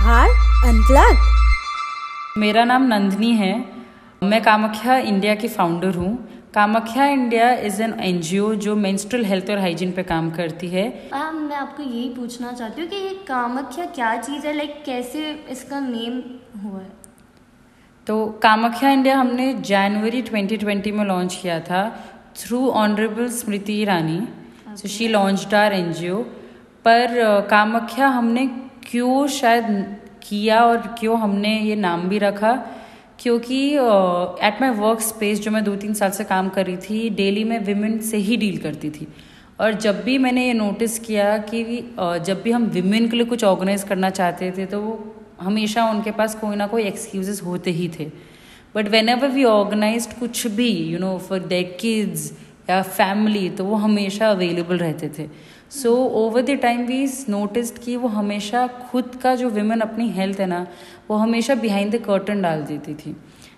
उपहार अनप्लग मेरा नाम नंदनी है। मैं कामाख्या इंडिया की फाउंडर हूँ। Kamakhya India is an an जो मेंस्ट्रुअल हेल्थ और हाइजीन पे काम करती है। आ, मैं आपको यही पूछना चाहती हूँ कि ये कामाख्या क्या चीज़ है? लाइक कैसे इसका नेम हुआ है? तो कामाख्या इंडिया हमने जनवरी 2020 में लॉन्च किया था through honourable Smriti Irani. So she launch our an पर कामाख्या हमने क्यों शायद किया और क्यों हमने ये नाम भी रखा? क्योंकि एट माई वर्क स्पेस जो मैं दो तीन साल से काम कर रही थी डेली मैं विमेन से ही डील करती थी। और जब भी मैंने ये नोटिस किया कि uh, जब भी हम विमेन के लिए कुछ ऑर्गेनाइज करना चाहते थे तो हमेशा उनके पास कोई ना कोई एक्सक्यूजेस होते ही थे। But whenever we organise कुछ भी you know for the kids या फैमिली तो वो हमेशा अवेलेबल रहते थे। So over the time we noticed कि वो हमेशा खुद का जो विमेन अपनी हेल्थ है ना, वो हमेशा बिहाइंड द कर्टन डाल देती थी।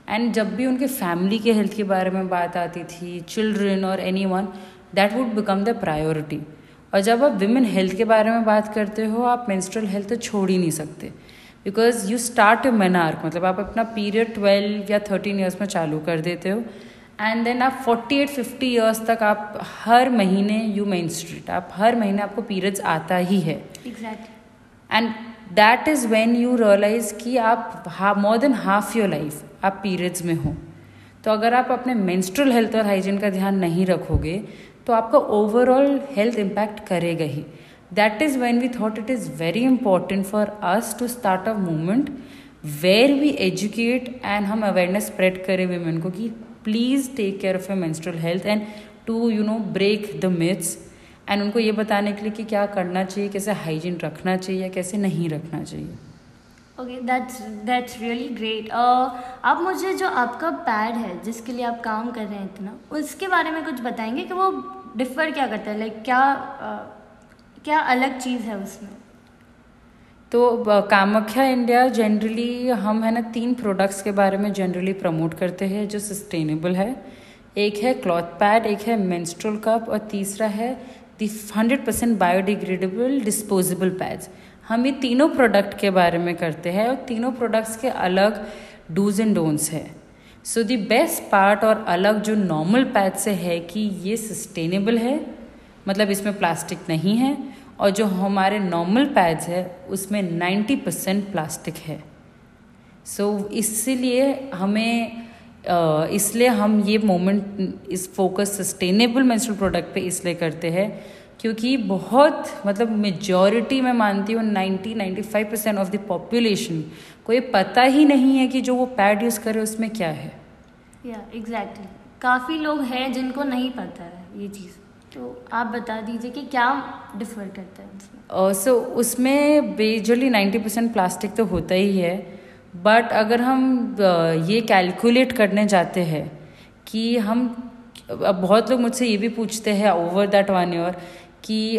एंड जब भी उनके फैमिली के हेल्थ के बारे में बात आती थी चिल्ड्रन और anyone that would become the priority और जब आप विमेन हेल्थ के बारे में बात करते हो, आप मेंस्ट्रुअल हेल्थ तो छोड़ ही नहीं सकते। Because you start a menarche मतलब आप अपना पीरियड ट्वेल्व या थर्टीन ईयर्स में चालू कर देते हो। एंड देन आप फोर्टी एट फिफ्टी ईयर्स तक आप हर महीने यू मेन स्ट्रीट आप हर महीने आपको पीरियड्स आता ही है। And that is when you realise कि आप more than half your life आप पीरियड्स में हो। तो अगर आप अपने मेंस्ट्रुअल हेल्थ और हाइजीन का ध्यान नहीं रखोगे तो आपका ओवरऑल हेल्थ इम्पैक्ट करेगा ही। That is when we thought it is very important for us to start a movement where we educate and हम अवेयरनेस स्प्रेड करें वीमेन को कि please take care of your menstrual health and to you know break the myths and उनको ये बताने के लिए कि क्या करना चाहिए कैसे हाइजीन रखना चाहिए या कैसे नहीं रखना चाहिए। Okay that's that's really great आप मुझे जो आपका पैड है जिसके लिए आप काम कर रहे हैं इतना उसके बारे में कुछ बताएँगे कि वो डिफ़र क्या करता है? लाइक like, क्या uh, क्या अलग चीज़ है उसमें? तो कामाख्या इंडिया जनरली हम है ना तीन प्रोडक्ट्स के बारे में जनरली प्रमोट करते हैं जो सस्टेनेबल है। एक है क्लॉथ पैड एक है मेंस्ट्रुअल कप और तीसरा है the hundred percent biodegradable disposable pads हम ये तीनों प्रोडक्ट के बारे में करते हैं और तीनों प्रोडक्ट्स के अलग डूज एंड डोंट्स है। सो दी बेस्ट पार्ट और अलग जो नॉर्मल पैड से है कि ये सस्टेनेबल है मतलब इसमें प्लास्टिक नहीं है। और जो हमारे नॉर्मल पैड्स है उसमें 90 परसेंट प्लास्टिक है। सो so, इसीलिए हमें इसलिए हम ये मोमेंट इस फोकस सस्टेनेबल मेंस्ट्रुअल प्रोडक्ट पे इसलिए करते हैं क्योंकि बहुत मतलब मेजॉरिटी मैं मानती हूँ 90 95 परसेंट ऑफ़ द पॉपुलेशन को ये पता ही नहीं है कि जो वो पैड यूज़ करे उसमें क्या है। या yeah, एग्जैक्टली exactly. काफ़ी लोग हैं जिनको नहीं पता है ये चीज़। तो आप बता दीजिए कि क्या डिफ़र करता है सो uh, so, उसमें बेजली नाइन्टी परसेंट प्लास्टिक तो होता ही है बट अगर हम uh, ये कैलकुलेट करने जाते हैं कि हम अब बहुत लोग मुझसे ये भी पूछते हैं ओवर दैट वन ईयर कि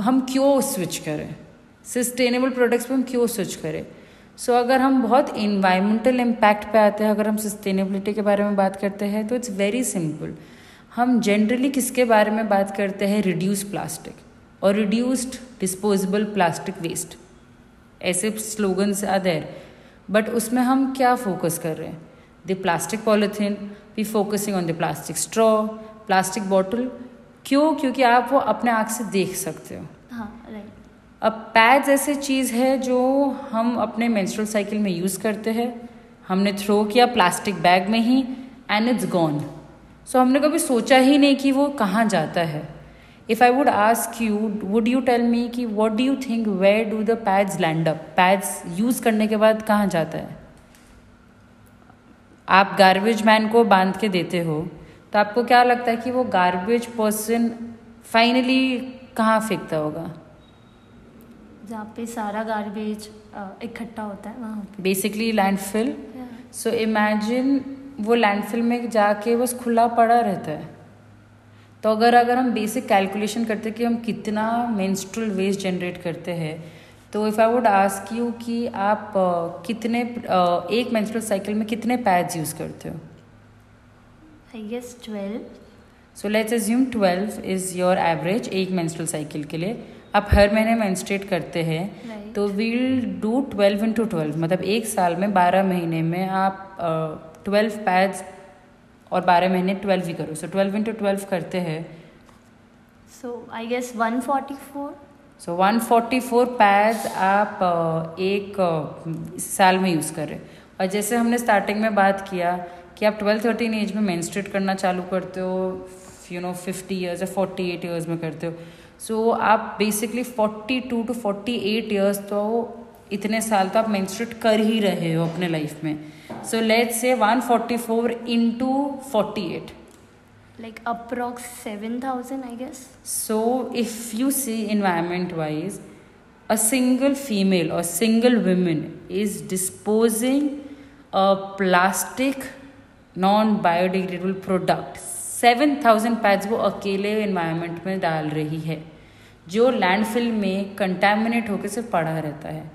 हम क्यों स्विच करें? सस्टेनेबल प्रोडक्ट्स पे हम क्यों स्विच करें? सो so, अगर हम बहुत इन्वायरमेंटल इम्पैक्ट पे आते हैं अगर हम सस्टेनेबिलिटी के बारे में बात करते हैं तो इट्स वेरी सिंपल हम जनरली किसके बारे में बात करते हैं? रिड्यूस प्लास्टिक और रिड्यूस्ड डिस्पोजेबल प्लास्टिक वेस्ट ऐसे स्लोगन्स आर देर बट उसमें हम क्या फोकस कर रहे हैं? The plastic polythene we focusing on the plastic straw plastic bottle क्यों? क्योंकि आप वो अपने आँख से देख सकते हो। हाँ राइट अब पैड्स ऐसे चीज़ है जो हम अपने मेंस्ट्रुअल साइकिल में यूज़ करते हैं। हमने थ्रो किया प्लास्टिक बैग में ही एंड इट्स गॉन सो हमने कभी सोचा ही नहीं कि वो कहाँ जाता है। If I would ask you would you tell me कि what do you think where do the pads land up pads use करने के बाद कहाँ जाता है? आप गार्बेज मैन को बाँध के देते हो तो आपको क्या लगता है कि वो गार्बेज पर्सन फाइनली कहाँ फेंकता होगा? जहाँ पे सारा गार्बेज इकट्ठा होता है वहाँ बेसिकली लैंडफिल सो इमेजिन वो लैंडफिल में जाके बस खुला पड़ा रहता है। तो अगर अगर हम बेसिक कैलकुलेशन करते हैं कि हम कितना मेंस्ट्रुअल वेस्ट जनरेट करते हैं तो if I would ask you कि आप uh, कितने uh, एक मेंस्ट्रुअल साइकिल में कितने पैड्स यूज़ करते हो? I guess twelve so let's assume twelve is your average एक मेंस्ट्रुअल साइकिल के लिए। आप हर महीने मेंस्ट्रेट करते हैं। Right. तो we'll do twelve into twelve मतलब एक साल में बारह महीने में आप ट्वेल्व पैड्स और बारह महीने ट्वेल्व ही करो। सो ट्वेल्व इंटू ट्वेल्व करते हैं। So I guess 144 so one forty four pads आप एक साल में यूज़ कर रहे और जैसे हमने स्टार्टिंग में बात किया कि आप ट्वेल्व थर्टीन एज में मेंस्ट्रेट करना चालू करते हो यू नो फिफ्टी ईयर्स या फोर्टी एट ईयर्स में करते हो। सो so, आप basically forty two to forty eight years तो इतने साल तो आप मेंस्ट्रेट कर ही रहे हो अपने लाइफ में। One forty four into forty eight like approx 7000 i guess So, if you see environment wise, a single female or single woman is disposing a plastic non biodegradable product 7000 pads वो अकेले environment में डाल रही है जो landfill में contaminate होकर सिर्फ़ पड़ा रहता है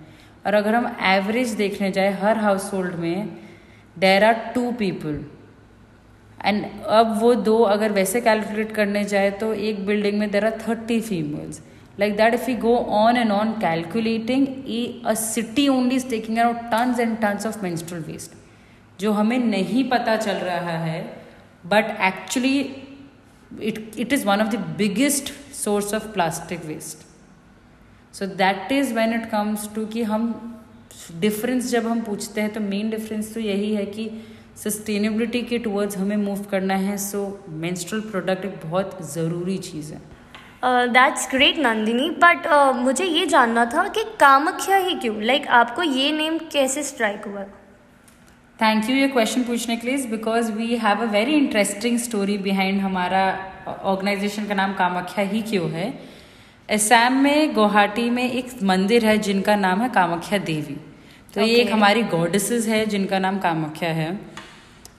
और अगर हम एवरेज देखने जाए हर हाउस होल्ड में there are two people and अब वो दो अगर वैसे कैलकुलेट करने जाए तो एक बिल्डिंग में there are thirty females like that if you go on and on calculating a city only is taking around tons and tons of menstrual waste जो हमें नहीं पता चल रहा है but actually it it is one of the biggest source of plastic waste so that is when it comes to कि हम difference जब हम पूछते हैं तो मेन डिफरेंस तो यही है कि सस्टेनेबिलिटी के टूवर्ड्स हमें मूव करना है। सो मेंस्ट्रुअल प्रोडक्ट एक बहुत ज़रूरी चीज़ है। दैट्स ग्रेट नंदिनी बट मुझे ये जानना था कि कामाख्या ही क्यों? लाइक like, आपको ये नेम कैसे स्ट्राइक हुआ? थैंक यू ये क्वेश्चन पूछने के लिए because we have a very interesting story behind हमारा ऑर्गेनाइजेशन का नाम कामाख्या ही क्यों है? असम में गुवाहाटी में एक मंदिर है जिनका नाम है कामाख्या देवी तो okay. ये एक हमारी गॉडेसेस है जिनका नाम कामाख्या है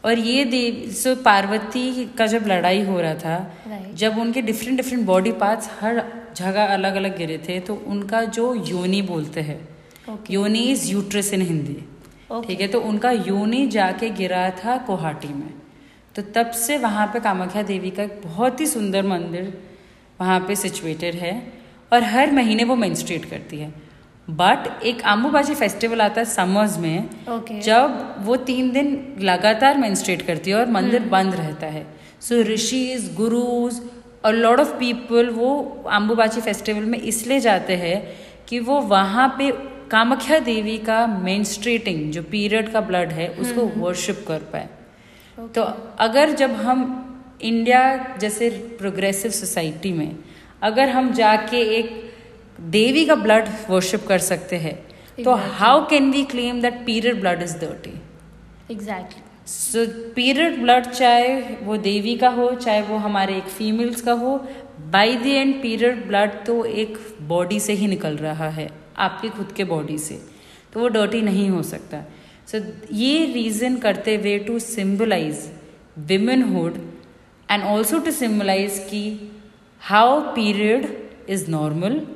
और ये देवी सो पार्वती का जब लड़ाई हो रहा था Right. जब उनके डिफरेंट डिफरेंट बॉडी पार्ट्स हर जगह अलग अलग गिरे थे तो उनका जो योनि बोलते हैं Okay. योनि is uterus in Hindi Okay. ठीक है तो उनका योनि जाके गिरा था गुवाहाटी में तो तब से वहाँ पे कामाख्या देवी का एक बहुत ही सुंदर मंदिर वहाँ पे सिचुएटेड है और हर महीने वो मेंस्ट्रेट करती है बट एक आम्बूबाजी फेस्टिवल आता है समर्स में Okay. जब वो तीन दिन लगातार मेंस्ट्रेट करती है और मंदिर hmm. बंद रहता है सो ऋषिज गुरुज और लॉट ऑफ़ पीपल वो आम्बूबाची फेस्टिवल में इसलिए जाते हैं कि वो वहाँ पे कामाख्या देवी का मेंस्ट्रेटिंग जो पीरियड का ब्लड है उसको वर्शिप कर पाए okay. तो अगर जब हम इंडिया जैसे प्रोग्रेसिव सोसाइटी में अगर हम जाके एक देवी का ब्लड वर्शिप कर सकते हैं तो how can we claim that period blood is dirty exactly so period blood चाहे वो देवी का हो चाहे वो हमारे एक फीमेल्स का हो by the end period blood तो एक बॉडी से ही निकल रहा है आपके खुद के बॉडी से। तो वो डर्टी नहीं हो सकता। सो so, ये रीज़न करते हुए to symbolise womanhood and also to symbolise कि हाउ पीरियड इज़ नॉर्मल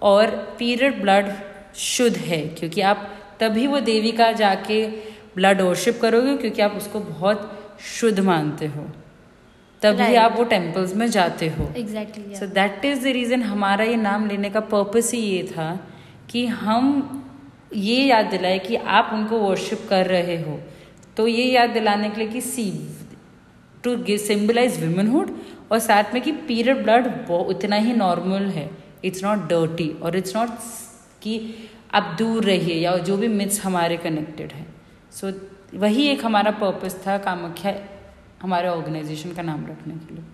और पीरियड ब्लड शुद्ध है? क्योंकि आप तभी वो देवी का जाके ब्लड वर्शिप करोगे क्योंकि आप उसको बहुत शुद्ध मानते हो। तभी Right. आप वो टेम्पल्स में जाते हो। Exactly so that is the reason हमारा ये नाम लेने का पर्पस ही ये था कि हम ये याद दिलाए कि आप उनको वर्शिप कर रहे हो। तो ये याद दिलाने के लिए कि सी टू सिम्बलाइज विमेनहुड और साथ में कि पीरियड ब्लड उतना ही नॉर्मल है. इट्स नॉट डर्टी और इट्स नॉट कि आप दूर रहिए या जो भी मिथ्स हमारे कनेक्टेड है. सो so, वही एक हमारा पर्पस था कामाख्या हमारे ऑर्गेनाइजेशन का नाम रखने के लिए.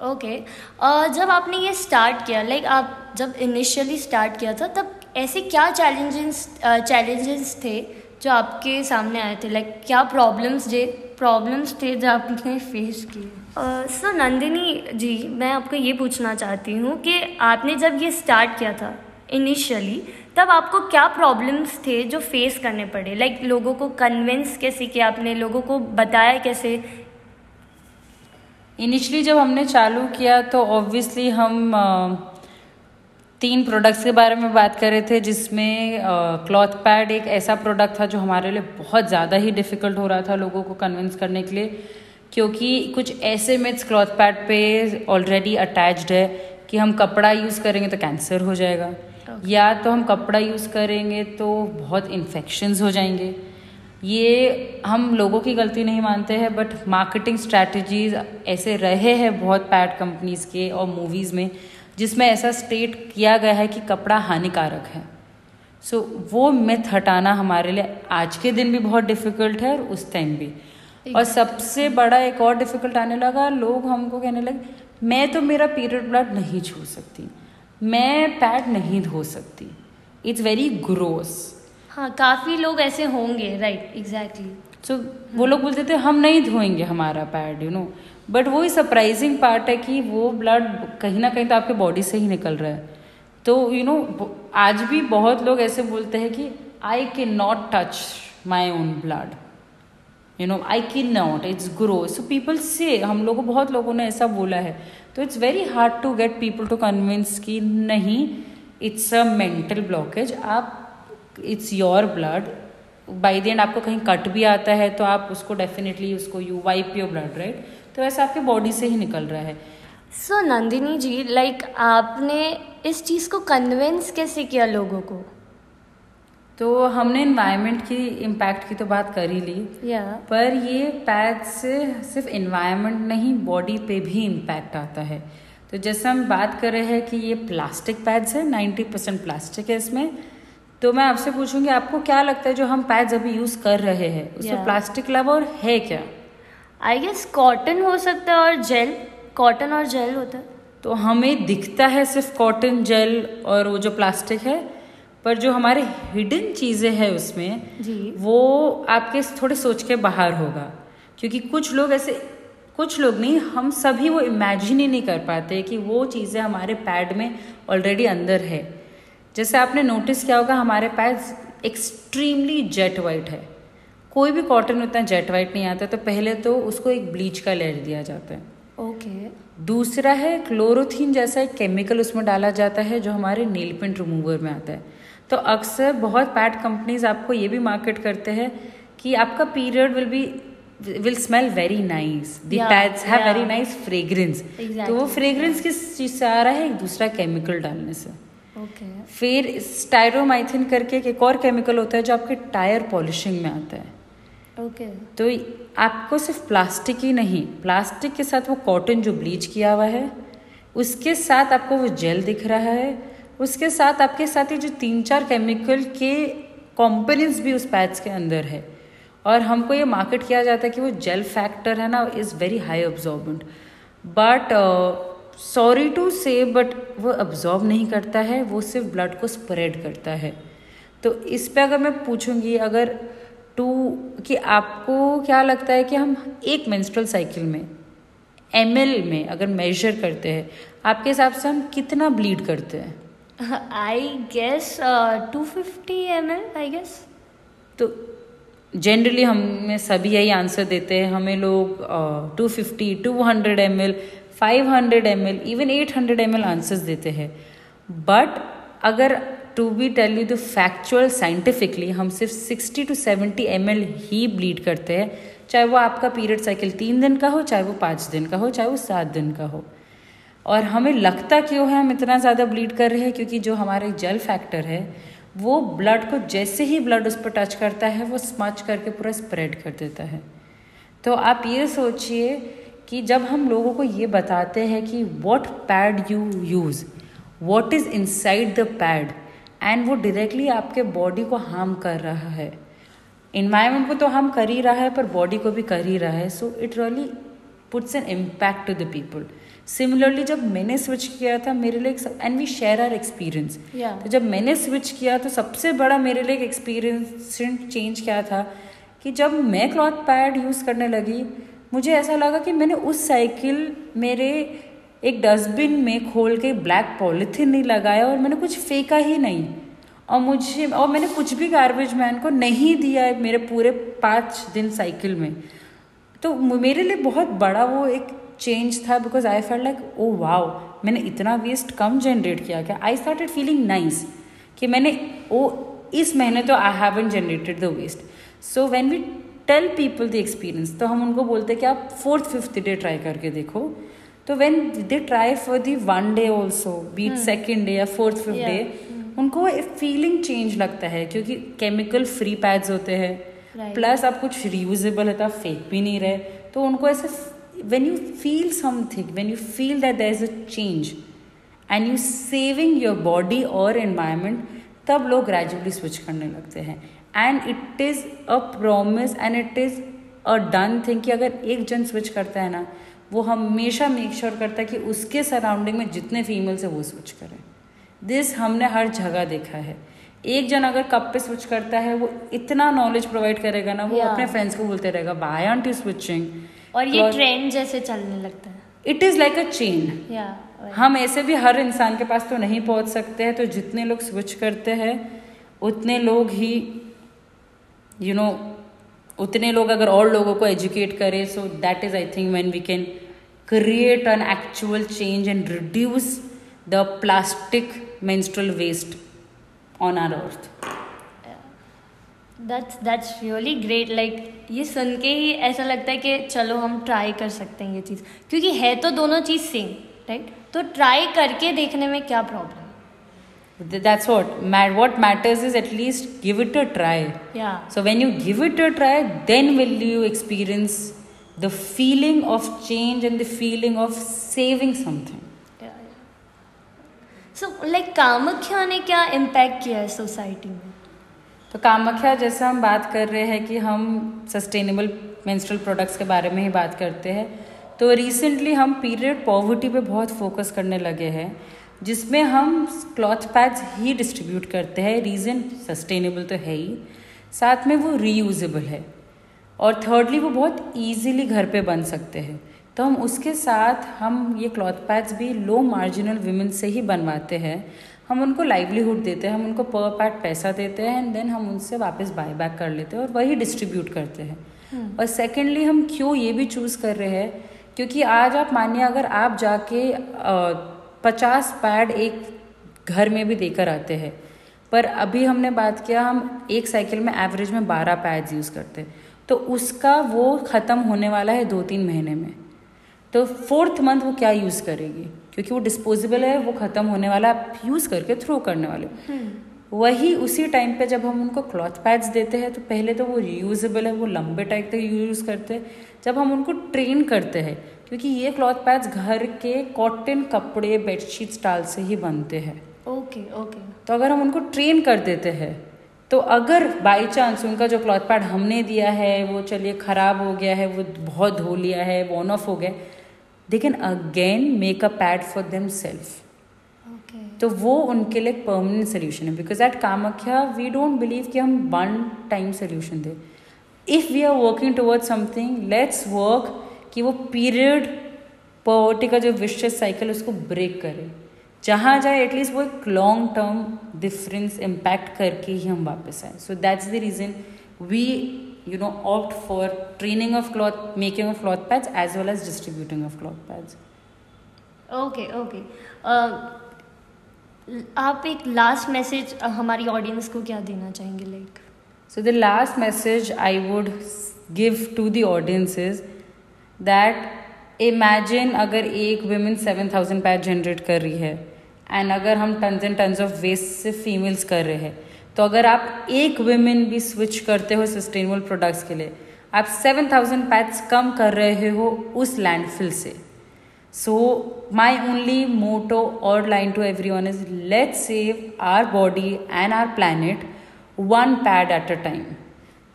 Okay okay. uh, जब आपने ये स्टार्ट किया लाइक like आप जब इनिशियली स्टार्ट किया था तब ऐसे क्या चैलेंजेस चैलेंजेस थे जो आपके सामने आए थे? लाइक like, क्या प्रॉब्लम्स प्रॉब्लम्स थे जो आपने फेस किए? सो नंदिनी जी मैं आपको ये पूछना चाहती हूँ कि आपने जब ये स्टार्ट किया था इनिशियली तब आपको क्या प्रॉब्लम्स थे जो फेस करने पड़े? लाइक like, लोगों को कन्विंस कैसे किया आपने? लोगों को बताया कैसे? इनिशियली जब हमने चालू किया तो ऑब्वियसली हम तीन प्रोडक्ट्स के बारे में बात कर रहे थे जिसमें क्लॉथ पैड एक ऐसा प्रोडक्ट था जो हमारे लिए बहुत ज़्यादा ही डिफ़िकल्ट हो रहा था लोगों को कन्विंस करने के लिए। क्योंकि कुछ ऐसे मिथ्स क्लॉथ पैड पे ऑलरेडी अटैच्ड है कि हम कपड़ा यूज़ करेंगे तो कैंसर हो जाएगा। Okay. या तो हम कपड़ा यूज़ करेंगे तो बहुत इन्फेक्शंस हो जाएँगे। ये हम लोगों की गलती नहीं मानते हैं बट मार्केटिंग स्ट्रैटेजीज ऐसे रहे हैं बहुत पैड कंपनीज़ के और मूवीज़ में जिसमें ऐसा स्टेट किया गया है कि कपड़ा हानिकारक है। सो so, वो मिथ हटाना हमारे लिए आज के दिन भी बहुत डिफ़िकल्ट है और उस टाइम भी। और सबसे बड़ा एक और डिफ़िकल्ट आने लगा लोग हमको कहने लगे मैं तो मेरा पीरियड ब्लड नहीं छू सकती मैं पैड नहीं धो सकती इट्स वेरी ग्रोस हाँ काफ़ी लोग ऐसे होंगे राइट एग्जैक्टली सो वो लोग बोलते थे हम नहीं धोएँगे हमारा पैड यू नो बट वही सरप्राइजिंग पार्ट है कि वो ब्लड कहीं ना कहीं तो आपके बॉडी से ही निकल रहा है। तो यू you नो know, आज भी बहुत लोग ऐसे बोलते हैं कि I can not touch my own blood you know I can not it's gross so people से हम लोगों बहुत लोगों ने ऐसा बोला है। तो it's very hard to get people to convince कि नहीं इट्स अ मेंटल ब्लॉकेज आप it's your blood by the end आपको कहीं कट भी आता है तो आप उसको डेफिनेटली उसको you wipe your blood right तो ऐसा आपके बॉडी से ही निकल रहा है। So so, Nandini ji like like, आपने इस चीज़ को कन्विंस कैसे किया लोगों को? तो हमने इन्वायरमेंट की इम्पैक्ट की तो बात कर ही ली। Yeah. पर ये पैड से सिर्फ़ इन्वायरमेंट नहीं बॉडी पे भी इम्पैक्ट आता है। तो जैसे हम बात कर रहे हैं कि ये प्लास्टिक पैड्स है नाइन्टी परसेंट प्लास्टिक है इसमें। तो मैं आपसे पूछूँगी आपको क्या लगता है जो हम पैड्स अभी यूज़ कर रहे हैं उसमें yeah. प्लास्टिक लव और है क्या? आई गेस कॉटन हो सकता है और जेल कॉटन और जेल होता है। तो हमें दिखता है सिर्फ़ कॉटन जेल और वो जो प्लास्टिक है पर जो हमारे हिडन चीज़ें हैं उसमें जी। वो आपके थोड़े सोच के बाहर होगा। क्योंकि कुछ लोग ऐसे कुछ लोग नहीं हम सभी वो इमेजिन ही नहीं कर पाते कि वो चीज़ें हमारे पैड में ऑलरेडी अंदर है। जैसे आपने नोटिस किया होगा हमारे पैड एक्सट्रीमली जेट वाइट है। कोई भी कॉटन उतना जेट वाइट नहीं आता तो पहले तो उसको एक ब्लीच का लेयर दिया जाता है। ओके। okay. दूसरा है क्लोरोथीन जैसा एक केमिकल उसमें डाला जाता है जो हमारे नील पेंट रिमूवर में आता है। तो अक्सर बहुत पैड कंपनीज़ आपको ये भी मार्केट करते हैं कि आपका period will be will smell very nice. The pads have very nice fragrance. तो वो फ्रेग्रेंस किस चीज़ से आ रहा है? एक दूसरा केमिकल डालने से। okay. फिर स्टायरोमाइथिन करके एक और केमिकल होता है जो आपके टायर पॉलिशिंग में आता है। तो आपको सिर्फ़ प्लास्टिक ही नहीं, प्लास्टिक के साथ वो कॉटन जो ब्लीच किया हुआ है, उसके साथ आपको वो जेल दिख रहा है, उसके साथ आपके साथ ही जो तीन चार केमिकल के कॉम्पोनेंट्स भी उस पैड्स के अंदर है। और हमको ये मार्केट किया जाता है कि वो जेल फैक्टर है ना is very high absorbent but sorry to say but वो अब्जॉर्ब नहीं करता है, वो सिर्फ़ ब्लड को स्प्रेड करता है। तो इस पे अगर मैं पूछूँगी, अगर टू कि आपको क्या लगता है कि हम एक मेंस्ट्रुअल साइकिल में एमएल में अगर मेजर करते हैं आपके हिसाब से हम कितना ब्लीड करते हैं? I guess two fifty M L I guess तो जनरली हमें सभी यही आंसर देते हैं हमें लोग two fifty two hundred M L five hundred M L even eight hundred M L answers देते हैं. बट अगर to be tell you the factual scientifically हम सिर्फ़ sixty two seventy M L ही ब्लीड करते हैं, चाहे वो आपका पीरियड साइकिल तीन दिन का हो, चाहे वो पाँच दिन का हो, चाहे वो सात दिन का हो। और हमें लगता क्यों है, हम इतना ज़्यादा ब्लीड कर रहे हैं, क्योंकि जो हमारे जेल फैक्टर है, वो ब्लड को जैसे ही ब्लड उस पर टच करता है, वो स्मच करके पूरा स्प्रेड कर देता है। तो आप ये सोचिए कि जब हम लोगों को ये बताते हैं कि what pad you use what is inside the pad and वो डायरेक्टली आपके बॉडी को हार्म कर रहा है। इन्वायरमेंट को तो हार्म कर ही रहा है पर बॉडी को भी कर ही रहा है। So it really puts an impact to the people similarly जब मैंने स्विच किया था मेरे लिए and we share our experience तो जब मैंने स्विच किया तो सबसे बड़ा मेरे लिए एक्सपीरियंस चेंज क्या था कि जब मैं क्लॉथ पैड यूज़ करने लगी मुझे ऐसा लगा कि मैंने उस साइकिल मेरे एक डस्टबिन में खोल के ब्लैक पॉलिथीन नहीं लगाया और मैंने कुछ फेंका ही नहीं। और मुझे, और मैंने कुछ भी गार्बेज मैन को नहीं दिया है मेरे पूरे पाँच दिन साइकिल में। तो मेरे लिए बहुत बड़ा वो एक चेंज था because I felt like oh wow मैंने इतना वेस्ट कम जनरेट किया क्या? I start started feeling nice कि मैंने ओ इस महीने तो I haven't generated the waste so when we tell people the experience तो हम उनको बोलते हैं कि आप फोर्थ फिफ्थ डे ट्राई करके देखो। तो when they try for the one day also beat second day या फोर्थ फिफ्थ डे उनको फीलिंग चेंज लगता है क्योंकि केमिकल फ्री पैड्स होते हैं. प्लस आप कुछ रियूजेबल है तो आप फेंक भी नहीं रहे तो उनको ऐसे when you feel something when you feel that there is a change and you saving your body और एनवायरमेंट तब लोग ग्रेजुअली स्विच करने लगते हैं। And it is a promise and it is a done thing कि अगर एक जन स्विच करता है ना वो हमेशा मेक श्योर sure करता है कि उसके सराउंडिंग में जितने फीमेल्स है वो स्विच करें। दिस हमने हर जगह देखा है। एक जन अगर कप पे स्विच करता है वो इतना नॉलेज प्रोवाइड करेगा ना वो Yeah. अपने फ्रेंड्स को बोलते रहेगा बाय आंट यू स्विचिंग और ये ट्रेंड जैसे चलने लगता है। It is like a chain हम ऐसे भी हर इंसान के पास तो नहीं पहुँच सकते हैं तो जितने लोग स्विच करते हैं उतने लोग ही यू you नो know, उतने लोग अगर और लोगों को एजुकेट करें so that is I think when we can create an actual change and reduce the plastic menstrual waste on our earth. That's that's really great like ये सुन के ही ऐसा लगता है कि चलो हम ट्राई कर सकते हैं ये चीज़। क्योंकि है तो दोनों चीज़ सेम राइट तो ट्राई करके देखने में क्या problem that's what what matters is at least give it a try या so when you give it a try then will you experience the feeling of change and the feeling of saving something so like Kamakhya ने क्या impact किया है society में तो कामाख्या जैसा हम बात कर रहे हैं कि हम सस्टेनेबल मेंस्ट्रुअल प्रोडक्ट्स के बारे में ही बात करते हैं तो रिसेंटली हम पीरियड पॉवर्टी पे बहुत फोकस करने लगे हैं जिसमें हम क्लॉथ पैड्स ही डिस्ट्रीब्यूट करते हैं रीज़न सस्टेनेबल तो है ही। साथ में वो रीयूजेबल है। और थर्डली वो बहुत इजीली घर पे बन सकते हैं। तो हम उसके साथ हम ये क्लॉथ पैड्स भी लो मार्जिनल वीमेन से ही बनवाते हैं। हम उनको लाइवलीहुड देते हैं हम उनको पर पैड पैसा देते हैं एंड देन हम उनसे वापस बाय बैक कर लेते हैं और वही डिस्ट्रीब्यूट करते हैं। और सेकेंडली हम क्यों ये भी चूज़ कर रहे हैं? क्योंकि आज आप मानिए अगर आप जाके पचास पैड एक घर में भी देकर आते हैं। पर अभी हमने बात किया हम एक साइकिल में एवरेज में बारह पैड्स यूज़ करते हैं। तो उसका वो ख़त्म होने वाला है दो तीन महीने में। तो फोर्थ मंथ वो क्या यूज़ करेगी? क्योंकि वो डिस्पोजेबल है वो ख़त्म होने वाला आप यूज़ करके थ्रो करने वाले वही उसी टाइम पे जब हम उनको क्लॉथ पैड्स देते हैं तो पहले तो वो रीयूजेबल है वो लंबे टाइम तक यूज़ करते हैं। जब हम उनको ट्रेन करते हैं क्योंकि ये क्लॉथ पैड्स घर के कॉटन कपड़े बेडशीट स्टाइल से ही बनते हैं। ओके ओके तो अगर हम उनको ट्रेन कर देते हैं तो अगर बाई चांस उनका जो क्लॉथ पैड हमने दिया है वो चलिए ख़राब हो गया है वो बहुत धो लिया है वॉन ऑफ़ हो गया they can again make a pad for them self तो वो उनके लिए परमानेंट सोल्यूशन है because at Kamakhya we don't believe कि हम वन टाइम सोल्यूशन दें। If we are working toward something let's work कि वो पीरियड पॉवर्टी का जो विश्व साइकिल उसको ब्रेक करे। जहाँ जाए एटलीस्ट वो एक लॉन्ग टर्म डिफरेंस इम्पैक्ट करके ही हम वापस आए। So that's the reason we you know opt for training of cloth making of cloth pads as well as distributing of cloth pads okay okay आप एक लास्ट मैसेज uh, हमारी audience को क्या देना चाहेंगे like so the last message I would give to the audiences is that imagine अगर एक women seven thousand pad generate कर रही है एंड अगर हम tons and tons of waste से फीमेल्स कर रहे हैं तो अगर आप एक वुमेन भी स्विच करते हो सस्टेनेबल प्रोडक्ट्स के लिए, आप 7000 पैड्स कम कर रहे हो उस लैंडफिल से सो माई ओनली मोटो और line to every one is let's save our body and our planet one pad at a time.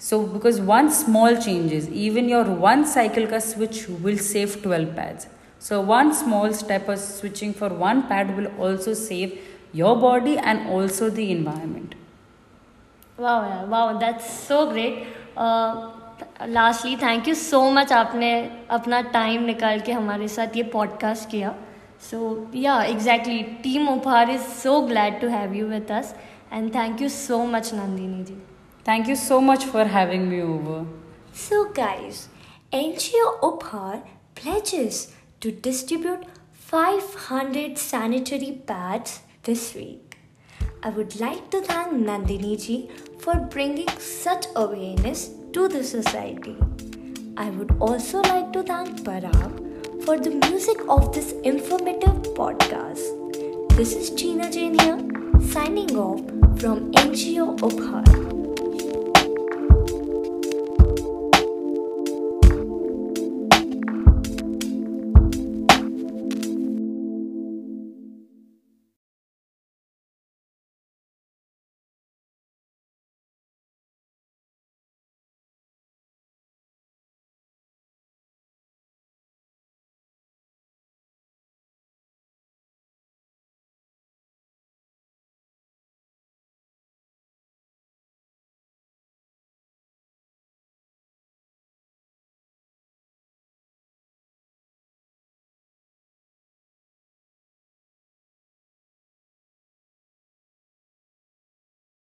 So, because one small changes, even your one cycle ka switch will save 12 pads. So, one small step of switching for one pad will also save your body and also the environment. वाह यार वाह that's so great lastly thank you so much आपने अपना time निकाल के हमारे साथ ये पॉडकास्ट किया so yeah exactly team Uphaar is so glad to have you with us and thank you so much Nandini ji Thank you so much for having me over. So, guys, NGO Uphar pledges to distribute 500 sanitary pads this week. I would like to thank Nandini ji for bringing such awareness to the society. I would also like to thank Parag for the music of this informative podcast. This is Gina Jain here, signing off from NGO Uphat.